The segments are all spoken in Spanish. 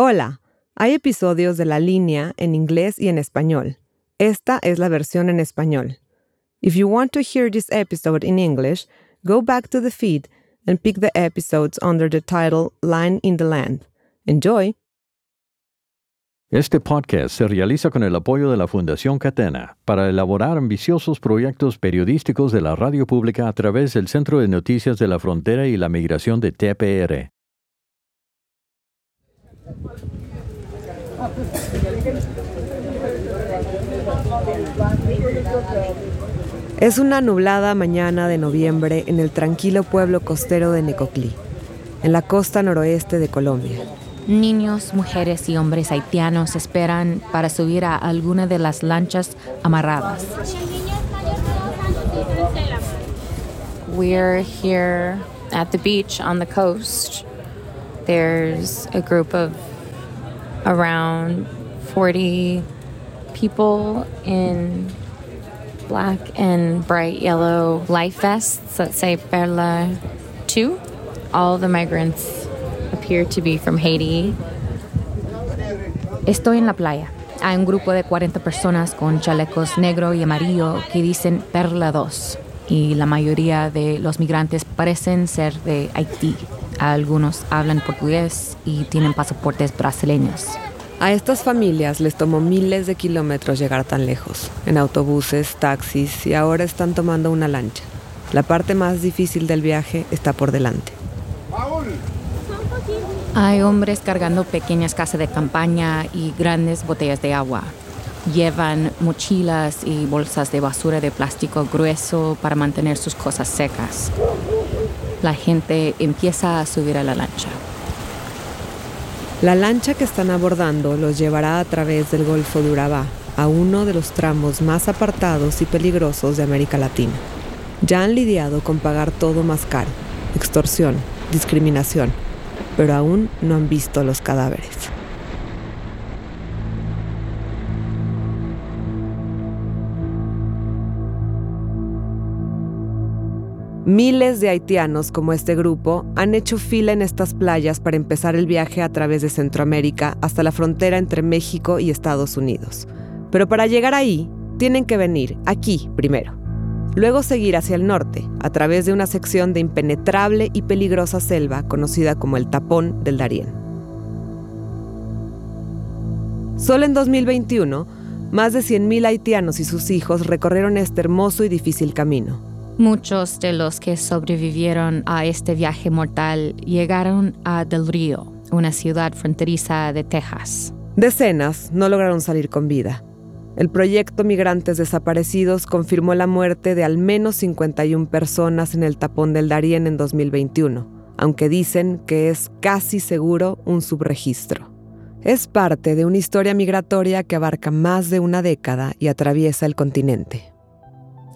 Hola, hay episodios de La Línea en inglés y en español. Esta es la versión en español. If you want to hear this episode in English, go back to the feed and pick the episodes under the title Line in the Land. Enjoy! Este podcast se realiza con el apoyo de la Fundación Catena para elaborar ambiciosos proyectos periodísticos de la radio pública a través del Centro de Noticias de la Frontera y la Migración de TPR. Es una nublada mañana de noviembre en el tranquilo pueblo costero de Necoclí, en la costa noroeste de Colombia. Niños, mujeres y hombres haitianos esperan para subir a alguna de las lanchas amarradas. We're here at the beach on the coast. There's a group of around 40 people in black and bright yellow life vests that say Perla 2. All the migrants appear to be from Haiti. Estoy en la playa. Hay un grupo de 40 personas con chalecos negro y amarillo que dicen Perla 2 y la mayoría de los migrantes parecen ser de Haití. Algunos hablan portugués y tienen pasaportes brasileños. A estas familias les tomó miles de kilómetros llegar tan lejos, en autobuses, taxis y ahora están tomando una lancha. La parte más difícil del viaje está por delante. Hay hombres cargando pequeñas casas de campaña y grandes botellas de agua. Llevan mochilas y bolsas de basura de plástico grueso para mantener sus cosas secas. La gente empieza a subir a la lancha. La lancha que están abordando los llevará a través del Golfo de Urabá, a uno de los tramos más apartados y peligrosos de América Latina. Ya han lidiado con pagar todo más caro, extorsión, discriminación, pero aún no han visto los cadáveres. Miles de haitianos como este grupo han hecho fila en estas playas para empezar el viaje a través de Centroamérica hasta la frontera entre México y Estados Unidos. Pero para llegar ahí, tienen que venir aquí primero. Luego seguir hacia el norte, a través de una sección de impenetrable y peligrosa selva conocida como el Tapón del Darién. Solo en 2021, más de 100.000 haitianos y sus hijos recorrieron este hermoso y difícil camino. Muchos de los que sobrevivieron a este viaje mortal llegaron a Del Río, una ciudad fronteriza de Texas. Decenas no lograron salir con vida. El proyecto Migrantes Desaparecidos confirmó la muerte de al menos 51 personas en el tapón del Darién en 2021, aunque dicen que es casi seguro un subregistro. Es parte de una historia migratoria que abarca más de una década y atraviesa el continente.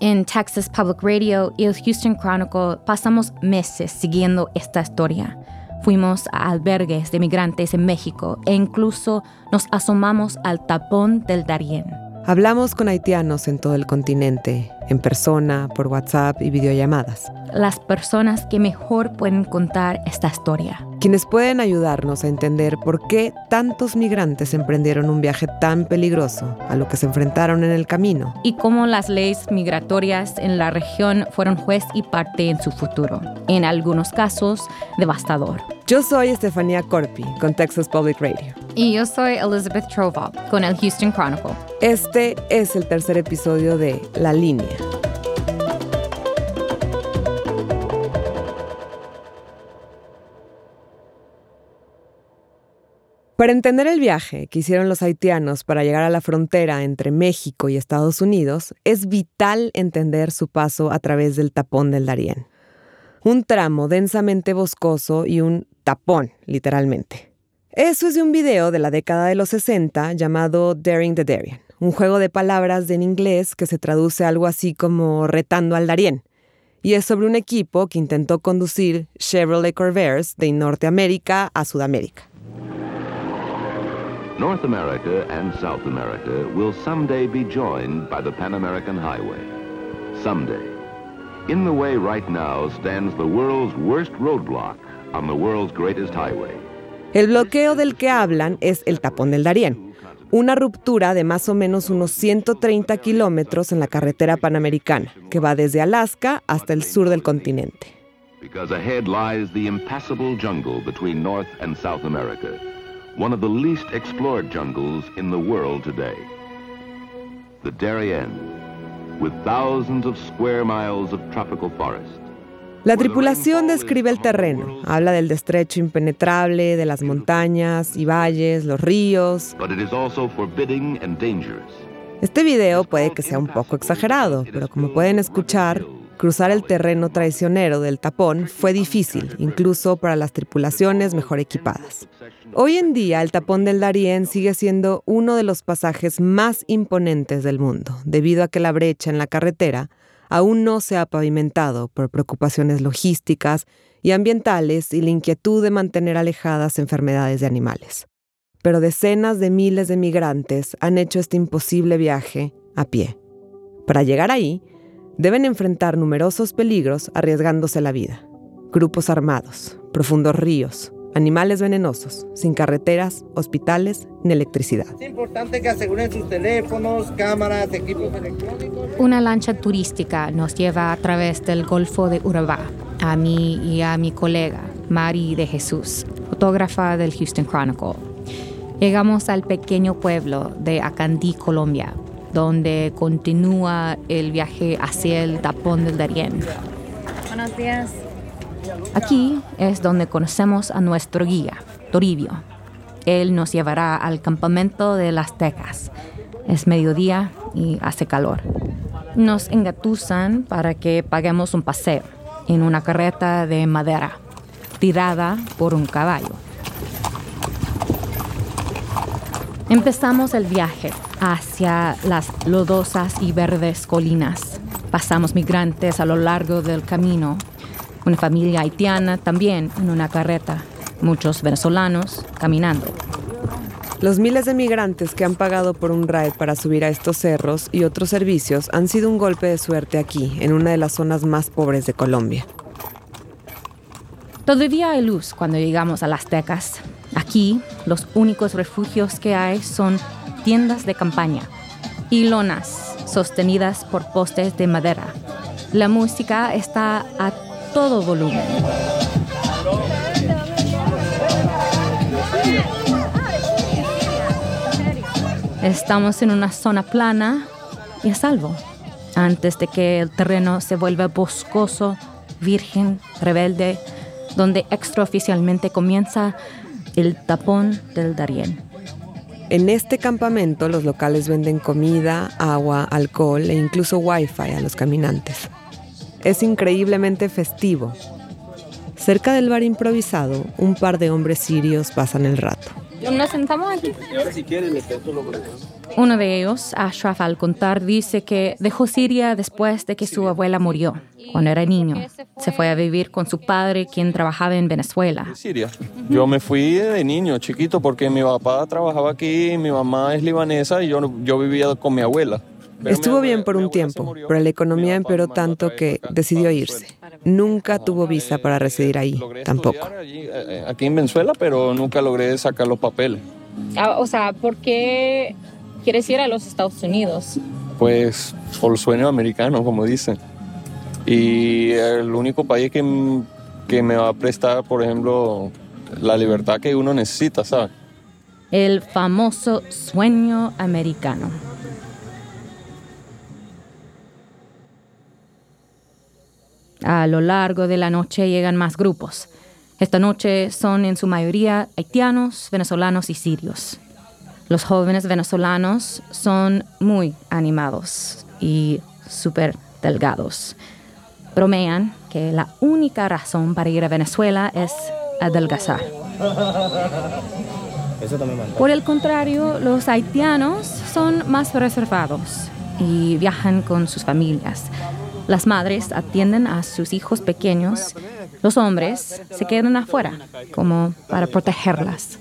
En Texas Public Radio y el Houston Chronicle pasamos meses siguiendo esta historia. Fuimos a albergues de migrantes en México e incluso nos asomamos al tapón del Darién. Hablamos con haitianos en todo el continente, en persona, por WhatsApp y videollamadas. Las personas que mejor pueden contar esta historia. Quienes pueden ayudarnos a entender por qué tantos migrantes emprendieron un viaje tan peligroso a lo que se enfrentaron en el camino. Y cómo las leyes migratorias en la región fueron juez y parte en su futuro. En algunos casos, devastador. Yo soy Estefanía Corpi, con Texas Public Radio. Y yo soy Elizabeth Troval, con el Houston Chronicle. Este es el tercer episodio de La Línea. Para entender el viaje que hicieron los haitianos para llegar a la frontera entre México y Estados Unidos, es vital entender su paso a través del tapón del Darién. Un tramo densamente boscoso y un tapón, literalmente. Eso es de un video de la década de los 60 llamado Daring the Darien, un juego de palabras en inglés que se traduce algo así como retando al Darién. Y es sobre un equipo que intentó conducir Chevrolet Corvairs de Norteamérica a Sudamérica. North America and South America will someday be joined by the Pan American Highway. Someday. In the way right now stands the world's worst roadblock on the world's greatest highway. El bloqueo del que hablan es el tapón del Darién, una ruptura de más o menos unos 130 kilómetros en la carretera panamericana, que va desde Alaska hasta el sur del continente. Because ahead lies the impassable jungle between North and South America, one of the least explored jungles in the world today. The Darien, with thousands of square miles of tropical forest. La tripulación describe el terreno, habla del estrecho impenetrable, de las montañas y valles, los ríos. Este video puede que sea un poco exagerado, pero como pueden escuchar, cruzar el terreno traicionero del tapón fue difícil, incluso para las tripulaciones mejor equipadas. Hoy en día el tapón del Darién sigue siendo uno de los pasajes más imponentes del mundo, debido a que la brecha en la carretera aún no se ha pavimentado por preocupaciones logísticas y ambientales y la inquietud de mantener alejadas enfermedades de animales. Pero decenas de miles de migrantes han hecho este imposible viaje a pie. Para llegar ahí, deben enfrentar numerosos peligros arriesgándose la vida. Grupos armados, profundos ríos, animales venenosos, sin carreteras, hospitales ni electricidad. Es importante que aseguren sus teléfonos, cámaras, equipos electrónicos. Una lancha turística nos lleva a través del Golfo de Urabá, a mí y a mi colega, Mari de Jesús, fotógrafa del Houston Chronicle. Llegamos al pequeño pueblo de Acandí, Colombia, donde continúa el viaje hacia el tapón del Darién. Buenos días. Aquí es donde conocemos a nuestro guía, Toribio. Él nos llevará al campamento de las Tecas. Es mediodía y hace calor. Nos engatusan para que paguemos un paseo en una carreta de madera, tirada por un caballo. Empezamos el viaje hacia las lodosas y verdes colinas. Pasamos migrantes a lo largo del camino una familia haitiana también en una carreta, muchos venezolanos caminando. Los miles de migrantes que han pagado por un ride para subir a estos cerros y otros servicios han sido un golpe de suerte aquí, en una de las zonas más pobres de Colombia. Todavía hay luz cuando llegamos a Las Tecas. Aquí, los únicos refugios que hay son tiendas de campaña y lonas sostenidas por postes de madera. La música está a todo volumen. Estamos en una zona plana y a salvo, antes de que el terreno se vuelva boscoso, virgen, rebelde, donde extraoficialmente comienza el tapón del Darién. En este campamento los locales venden comida, agua, alcohol e incluso wifi a los caminantes es increíblemente festivo. Cerca del bar improvisado, un par de hombres sirios pasan el rato. Nos sentamos aquí. Uno de ellos, Ashraf al-Contar, dice que dejó Siria después de que su abuela murió, cuando era niño. Se fue a vivir con su padre, quien trabajaba en Venezuela. Siria. Yo me fui de niño, chiquito, porque mi papá trabajaba aquí, mi mamá es libanesa y yo, yo vivía con mi abuela. Estuvo bien por un tiempo, pero la economía empeoró tanto que decidió irse. Nunca tuvo visa para residir ahí, tampoco. Eh, aquí en Venezuela, pero nunca logré sacar los papeles. Ah, o sea, ¿por qué quieres ir a los Estados Unidos? Pues por el sueño americano, como dicen. Y el único país que, que me va a prestar, por ejemplo, la libertad que uno necesita, ¿sabes? El famoso sueño americano. A lo largo de la noche llegan más grupos. Esta noche son en su mayoría haitianos, venezolanos y sirios. Los jóvenes venezolanos son muy animados y súper delgados. Bromean que la única razón para ir a Venezuela es adelgazar. Por el contrario, los haitianos son más reservados y viajan con sus familias. Las madres atienden a sus hijos pequeños. Los hombres se quedan afuera, como para protegerlas.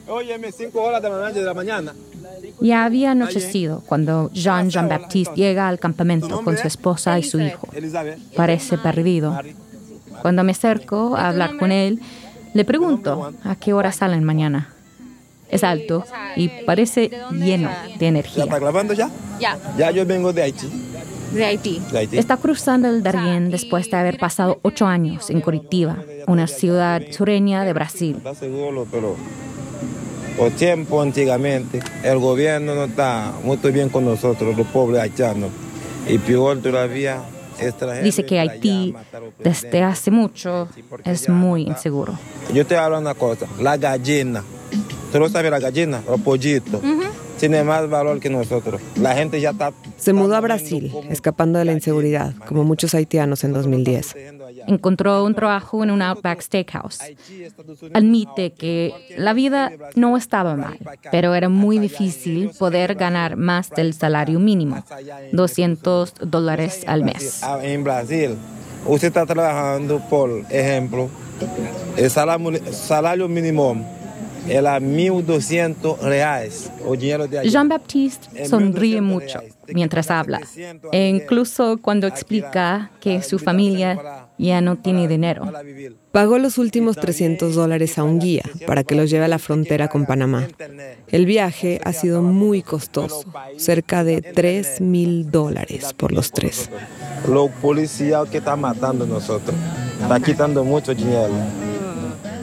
Ya había anochecido cuando Jean Jean-Baptiste llega al campamento con su esposa y su hijo. Parece perdido. Cuando me acerco a hablar con él, le pregunto a qué hora salen mañana. Es alto y parece lleno de energía. ¿Ya está grabando ya? Ya, Ya yo vengo de Haití. De Haití. De Haití. Está cruzando el Darién después de haber pasado ocho años en Curitiba, una ciudad sureña de Brasil. Está seguro, pero por tiempo antiguamente el gobierno no está muy bien con nosotros, los pobres haitianos. Y peor todavía. Dice que Haití, desde hace mucho, es muy inseguro. Yo te hablo una cosa, la gallina. ¿Tú lo sabes la gallina? Los pollitos. Tiene más valor que nosotros. La gente ya está... Se mudó a Brasil, escapando de la inseguridad, como muchos haitianos en 2010. Encontró un trabajo en un Outback Steakhouse. Admite que la vida no estaba mal, pero era muy difícil poder ganar más del salario mínimo, 200 dólares al mes. Ah, En Brasil, usted está trabajando, por ejemplo, el salario mínimo era 1.200 reales. O dinero de allá. Jean-Baptiste sonríe mucho mientras habla, e incluso cuando explica que su familia ya no tiene dinero. Pagó los últimos 300 dólares a un guía para que los lleve a la frontera con Panamá. El viaje ha sido muy costoso, cerca de 3 mil dólares por los tres. Los policías que están matando a nosotros. Está quitando mucho dinero.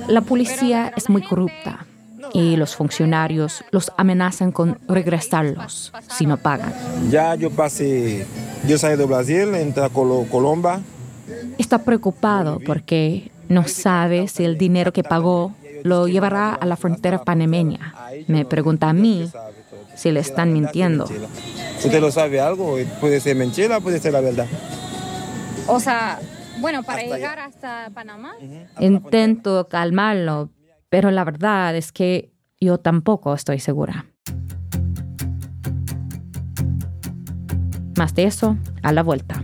La policía es muy corrupta y los funcionarios los amenazan con regresarlos si no pagan. Ya yo pasé, yo salí de Brasil, entré a Colo- Colombia. Está preocupado porque no sabe si el dinero que pagó lo llevará a la frontera panameña. Me pregunta a mí si le están mintiendo. Usted lo sabe algo, puede ser mentira, puede ser la verdad. O sea, bueno, para llegar hasta Panamá. Intento calmarlo, pero la verdad es que yo tampoco estoy segura. Más de eso a la vuelta.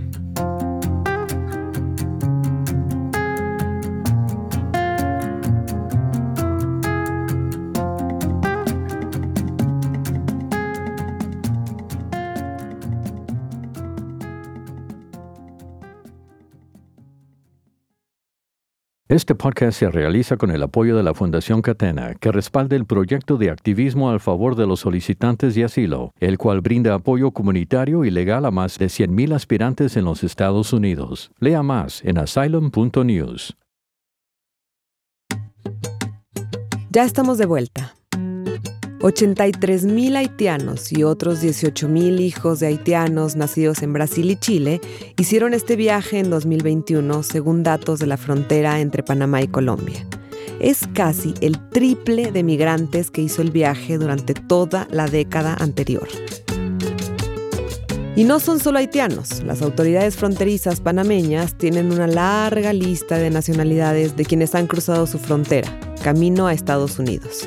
Este podcast se realiza con el apoyo de la Fundación Catena, que respalda el proyecto de activismo al favor de los solicitantes de asilo, el cual brinda apoyo comunitario y legal a más de 100.000 aspirantes en los Estados Unidos. Lea más en asylum.news. Ya estamos de vuelta. 83 mil haitianos y otros 18 mil hijos de haitianos nacidos en Brasil y Chile hicieron este viaje en 2021 según datos de la frontera entre Panamá y Colombia. Es casi el triple de migrantes que hizo el viaje durante toda la década anterior. Y no son solo haitianos, las autoridades fronterizas panameñas tienen una larga lista de nacionalidades de quienes han cruzado su frontera, camino a Estados Unidos.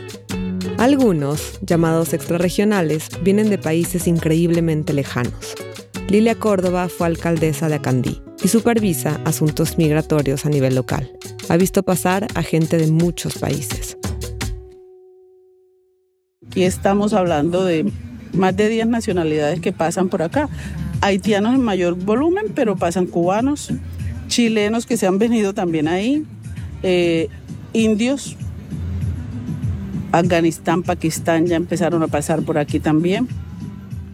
Algunos, llamados extrarregionales, vienen de países increíblemente lejanos. Lilia Córdoba fue alcaldesa de Acandí y supervisa asuntos migratorios a nivel local. Ha visto pasar a gente de muchos países. Aquí estamos hablando de más de 10 nacionalidades que pasan por acá. Haitianos en mayor volumen, pero pasan cubanos, chilenos que se han venido también ahí, eh, indios, Afganistán, Pakistán ya empezaron a pasar por aquí también,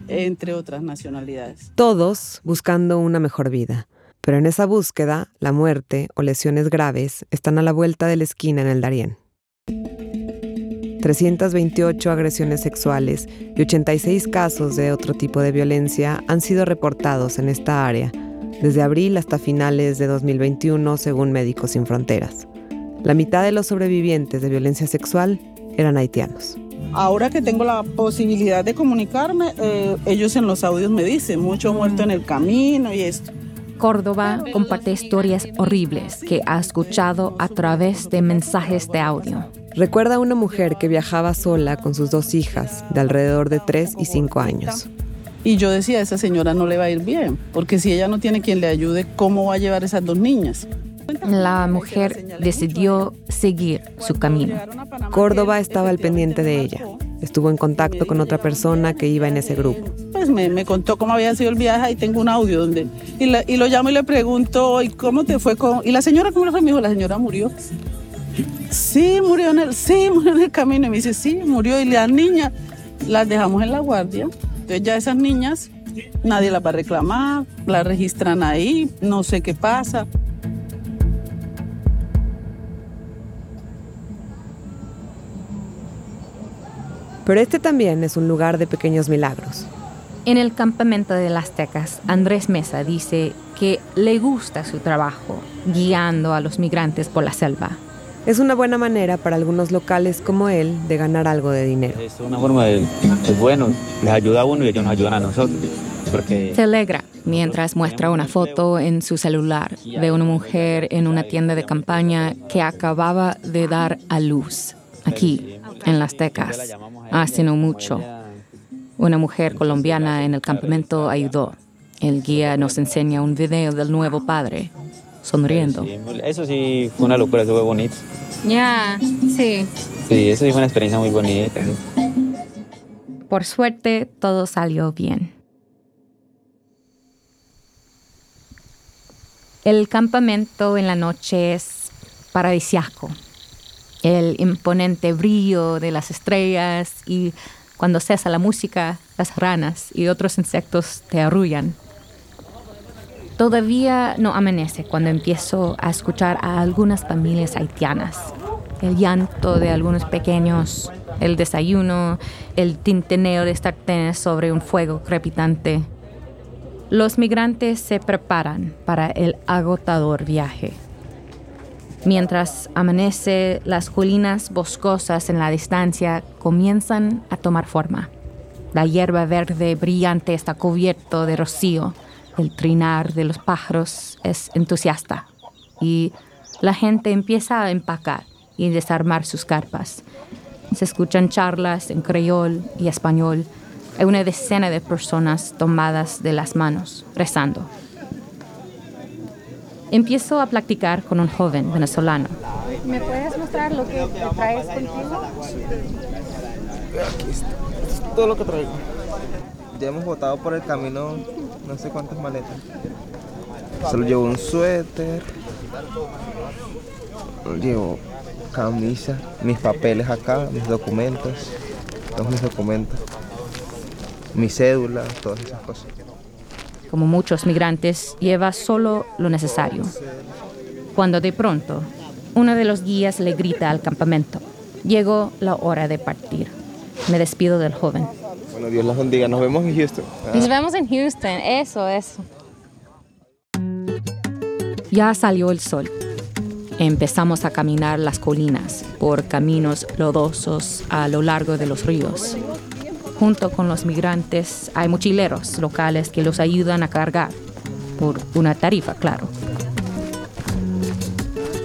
entre otras nacionalidades. Todos buscando una mejor vida. Pero en esa búsqueda, la muerte o lesiones graves están a la vuelta de la esquina en el Darién. 328 agresiones sexuales y 86 casos de otro tipo de violencia han sido reportados en esta área, desde abril hasta finales de 2021, según Médicos Sin Fronteras. La mitad de los sobrevivientes de violencia sexual eran haitianos. Ahora que tengo la posibilidad de comunicarme, eh, ellos en los audios me dicen, mucho muerto en el camino y esto. Córdoba comparte historias horribles que ha escuchado a través de mensajes de audio. Recuerda a una mujer que viajaba sola con sus dos hijas, de alrededor de 3 y 5 años. Y yo decía, esa señora no le va a ir bien, porque si ella no tiene quien le ayude, ¿cómo va a llevar esas dos niñas? La mujer decidió seguir su camino. Córdoba estaba al pendiente de ella. Estuvo en contacto con otra persona que iba en ese grupo. Pues me, me contó cómo había sido el viaje y tengo un audio donde... Y, la- y lo llamo y le pregunto, ¿y cómo te fue con...? ¿Y la señora cómo le fue? Me dijo, la señora murió. sí, murió en el, sí, murió en el camino. Y me dice, sí, murió. Y las niñas las dejamos en la guardia. Entonces ya esas niñas, nadie las va a reclamar, las registran ahí, no sé qué pasa. Pero este también es un lugar de pequeños milagros. En el campamento de las Tecas, Andrés Mesa dice que le gusta su trabajo guiando a los migrantes por la selva. Es una buena manera para algunos locales como él de ganar algo de dinero. Es una forma de, es bueno, les ayuda a uno y ellos nos ayudan a nosotros. Porque Se alegra mientras muestra una foto en su celular de una mujer en una tienda de campaña que acababa de dar a luz aquí, en Las Tecas, hace no mucho. Una mujer colombiana en el campamento ayudó. El guía nos enseña un video del nuevo padre, sonriendo. eso sí fue una locura, eso fue bonito. Ya, sí. Sí, eso sí fue una experiencia muy bonita. Por suerte, todo salió bien. El campamento en la noche es paradisiaco. El imponente brillo de las estrellas y cuando cesa la música, las ranas y otros insectos te arrullan. Todavía no amanece cuando empiezo a escuchar a algunas familias haitianas. El llanto de algunos pequeños, el desayuno, el tinteneo de sartenes sobre un fuego crepitante. Los migrantes se preparan para el agotador viaje. Mientras amanece, las colinas boscosas en la distancia comienzan a tomar forma. La hierba verde brillante está cubierto de rocío. El trinar de los pájaros es entusiasta. Y la gente empieza a empacar y desarmar sus carpas. Se escuchan charlas en creol y español. Hay una decena de personas tomadas de las manos, rezando. Empiezo a platicar con un joven venezolano. ¿Me puedes mostrar lo que traes contigo? Aquí está. Esto es todo lo que traigo. Ya hemos botado por el camino no sé cuántas maletas. Solo llevo un suéter. Llevo camisa, mis papeles acá, mis documentos. Todos mis documentos. Mi cédula, todas esas cosas. Como muchos migrantes, lleva solo lo necesario. Cuando de pronto, uno de los guías le grita al campamento. Llegó la hora de partir. Me despido del joven. Bueno, Dios los bendiga. Nos vemos en Houston. Nos vemos en Houston. Eso, eso. Ya salió el sol. Empezamos a caminar las colinas por caminos lodosos a lo largo de los ríos. Junto con los migrantes hay mochileros locales que los ayudan a cargar, por una tarifa, claro.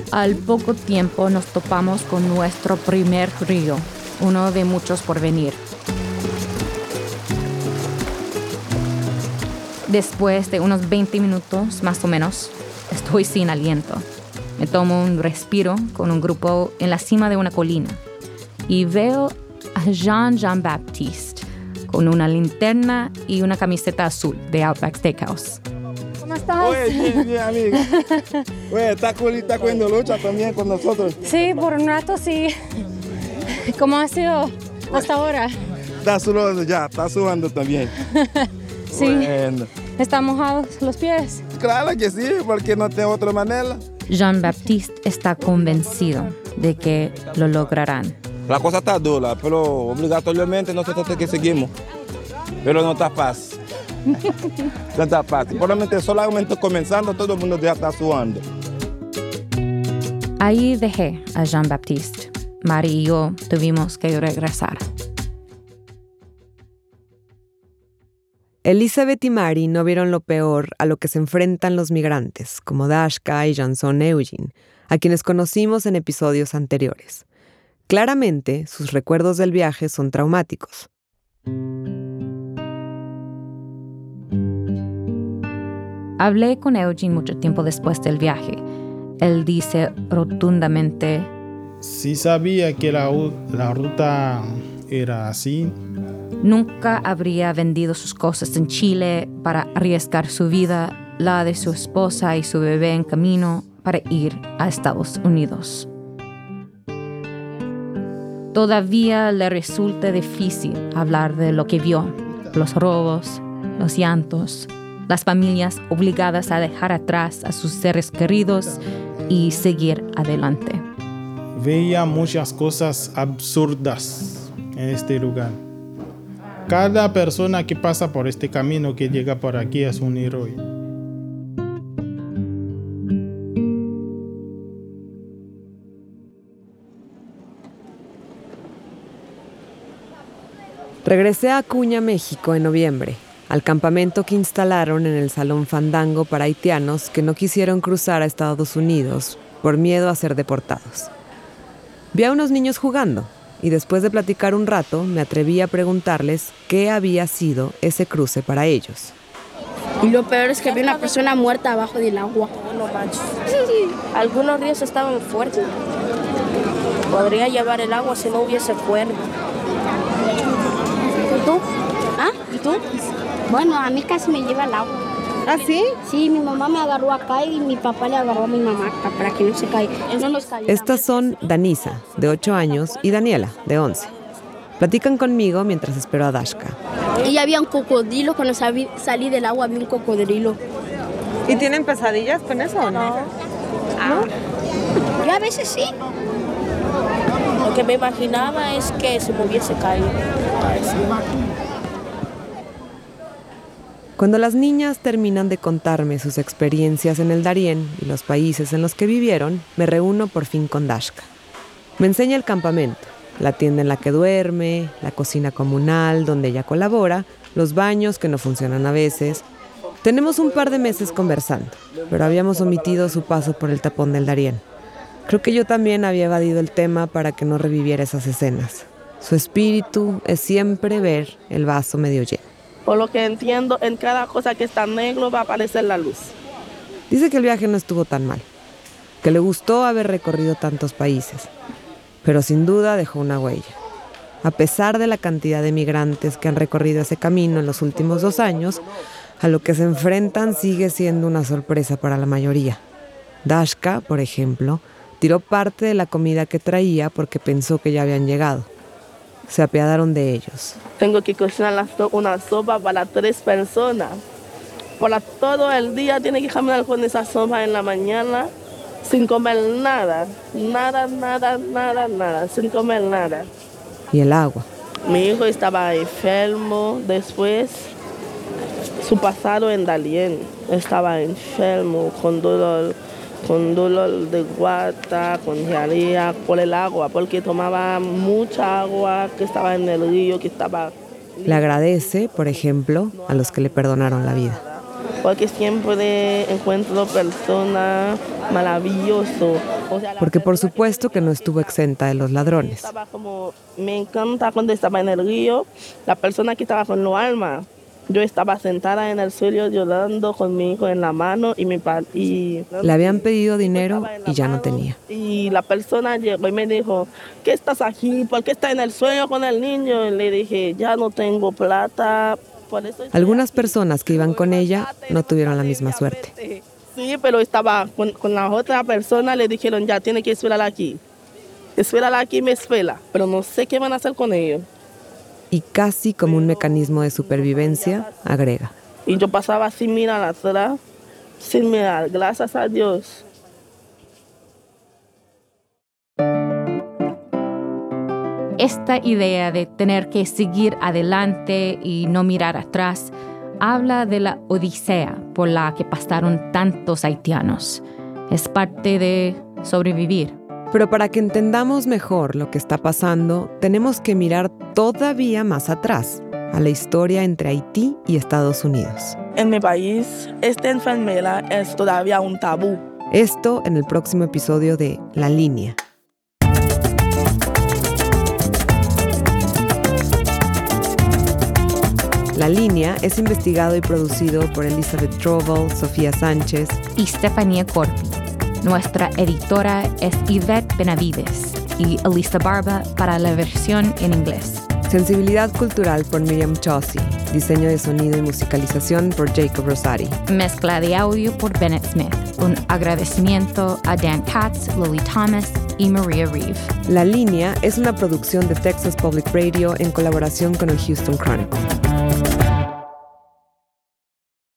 Al poco tiempo nos topamos con nuestro primer río, uno de muchos por venir. Después de unos 20 minutos, más o menos, estoy sin aliento. Me tomo un respiro con un grupo en la cima de una colina y veo a Jean-Jean Baptiste con una linterna y una camiseta azul de Outback Steakhouse. ¿Cómo estás? Oye, bien, bien, amiga. Oye, está cool y está cogiendo lucha también con nosotros. Sí, por un rato sí. ¿Cómo ha sido hasta ahora? Está sudando ya, está sudando también. Sí. Bueno, ¿Están mojados los pies? claro que sí, porque no tengo otra manera. Jean Baptiste está convencido de que lo lograrán. La cosa está dura, pero obligatoriamente nosotros tenemos que seguimos. Pero no está fácil. no está fácil. Probablemente solamente comenzando, todo el mundo ya está sudando. Ahí dejé a Jean Baptiste. Mari y yo tuvimos que regresar. Elizabeth y Mari no vieron lo peor a lo que se enfrentan los migrantes, como Dashka y Janson Eugene, a quienes conocimos en episodios anteriores. Claramente, sus recuerdos del viaje son traumáticos. Hablé con Eugene mucho tiempo después del viaje. Él dice rotundamente, Sí sabía que la, ruta era así. nunca habría vendido sus cosas en Chile para arriesgar su vida, la de su esposa y su bebé en camino para ir a Estados Unidos. Todavía le resulta difícil hablar de lo que vio, los robos, los llantos, las familias obligadas a dejar atrás a sus seres queridos y seguir adelante. Veía muchas cosas absurdas en este lugar. Cada persona que pasa por este camino, que llega por aquí, es un héroe. Regresé a Acuña, México, en noviembre, al campamento que instalaron en el Salón Fandango para haitianos que no quisieron cruzar a Estados Unidos por miedo a ser deportados. Vi a unos niños jugando y después de platicar un rato me atreví a preguntarles qué había sido ese cruce para ellos. Y lo peor es que vi una persona muerta abajo del agua. Algunos ríos estaban fuertes. Podría llevar el agua si no hubiese cuerda. ¿Y tú? ¿Ah? ¿Y tú? Bueno, a mí casi me lleva el agua. ¿Ah, sí? Sí, mi mamá me agarró acá y mi papá le agarró a mi mamá acá para que no se caiga. No nos. Estas son Danisa, de 8 años, y Daniela, de 11. Platican conmigo mientras espero a Dashka. Y había un cocodrilo, cuando salí, salí del agua había un cocodrilo. ¿Y tienen pesadillas con eso o no? Yo a veces sí. Lo que me imaginaba es que se me hubiese caído. Cuando las niñas terminan de contarme sus experiencias en el Darién y los países en los que vivieron, me reúno por fin con Dashka. Me enseña el campamento, la tienda en la que duerme, la cocina comunal donde ella colabora, los baños que no funcionan a veces. Tenemos un par de meses conversando, pero habíamos omitido su paso por el tapón del Darién. Creo que yo también había evadido el tema para que no reviviera esas escenas. Su espíritu es siempre ver el vaso medio lleno. Por lo que entiendo, en cada cosa que está negro va a aparecer la luz. Dice que el viaje no estuvo tan mal, que le gustó haber recorrido tantos países, pero sin duda dejó una huella. A pesar de la cantidad de migrantes que han recorrido ese camino en los últimos dos años, a lo que se enfrentan sigue siendo una sorpresa para la mayoría. Dashka, por ejemplo, tiró parte de la comida que traía porque pensó que ya habían llegado. Se apiadaron de ellos. Tengo que cocinar una sopa para tres personas. Para todo el día tiene que caminar con esa sopa en la mañana sin comer nada. Nada, nada, nada, nada. Sin comer nada. Y el agua. Mi hijo estaba enfermo después. Su pasado en Dalién estaba enfermo con dolor, con dolor de guata, con diarrea por el agua, porque tomaba mucha agua que estaba en el río, que estaba Le agradece, por ejemplo, a los que le perdonaron la vida. porque siempre encuentro personas maravillosas. O sea, la Porque por supuesto que no estuvo exenta de los ladrones. como, me encanta cuando estaba en el río, la persona que estaba con lo alma. Yo estaba sentada en el suelo llorando con mi hijo en la mano y mi pa- y Le habían pedido dinero y ya no tenía. y la persona llegó y me dijo, ¿qué estás aquí? ¿Por qué estás en el sueño con el niño? Y le dije, ya no tengo plata. Por eso estoy Algunas personas que iban con ella no tuvieron la misma suerte. Sí, pero estaba con, con la otra persona, le dijeron, ya tiene que esperar aquí. Espérala aquí, me espera, pero no sé qué van a hacer con ellos. Y casi como un mecanismo de supervivencia, agrega. Y yo pasaba sin mirar atrás, sin mirar, gracias a Dios. Esta idea de tener que seguir adelante y no mirar atrás habla de la odisea por la que pasaron tantos haitianos. Es parte de sobrevivir. Pero para que entendamos mejor lo que está pasando, tenemos que mirar todavía más atrás, a la historia entre Haití y Estados Unidos. En mi país, esta enfermedad es todavía un tabú. Esto en el próximo episodio de La Línea. La Línea es investigado y producido por Elizabeth Trovel, Sofía Sánchez y Stephanie Corpi. Nuestra editora es Yvette Benavides y Elisa Barba para la versión en inglés. Sensibilidad cultural por Miriam Chaucy. Diseño de sonido y musicalización por Jacob Rosati. Mezcla de audio por Bennett Smith. Un agradecimiento a Dan Katz, Lily Thomas y Maria Reeve. La línea es una producción de Texas Public Radio en colaboración con el Houston Chronicle.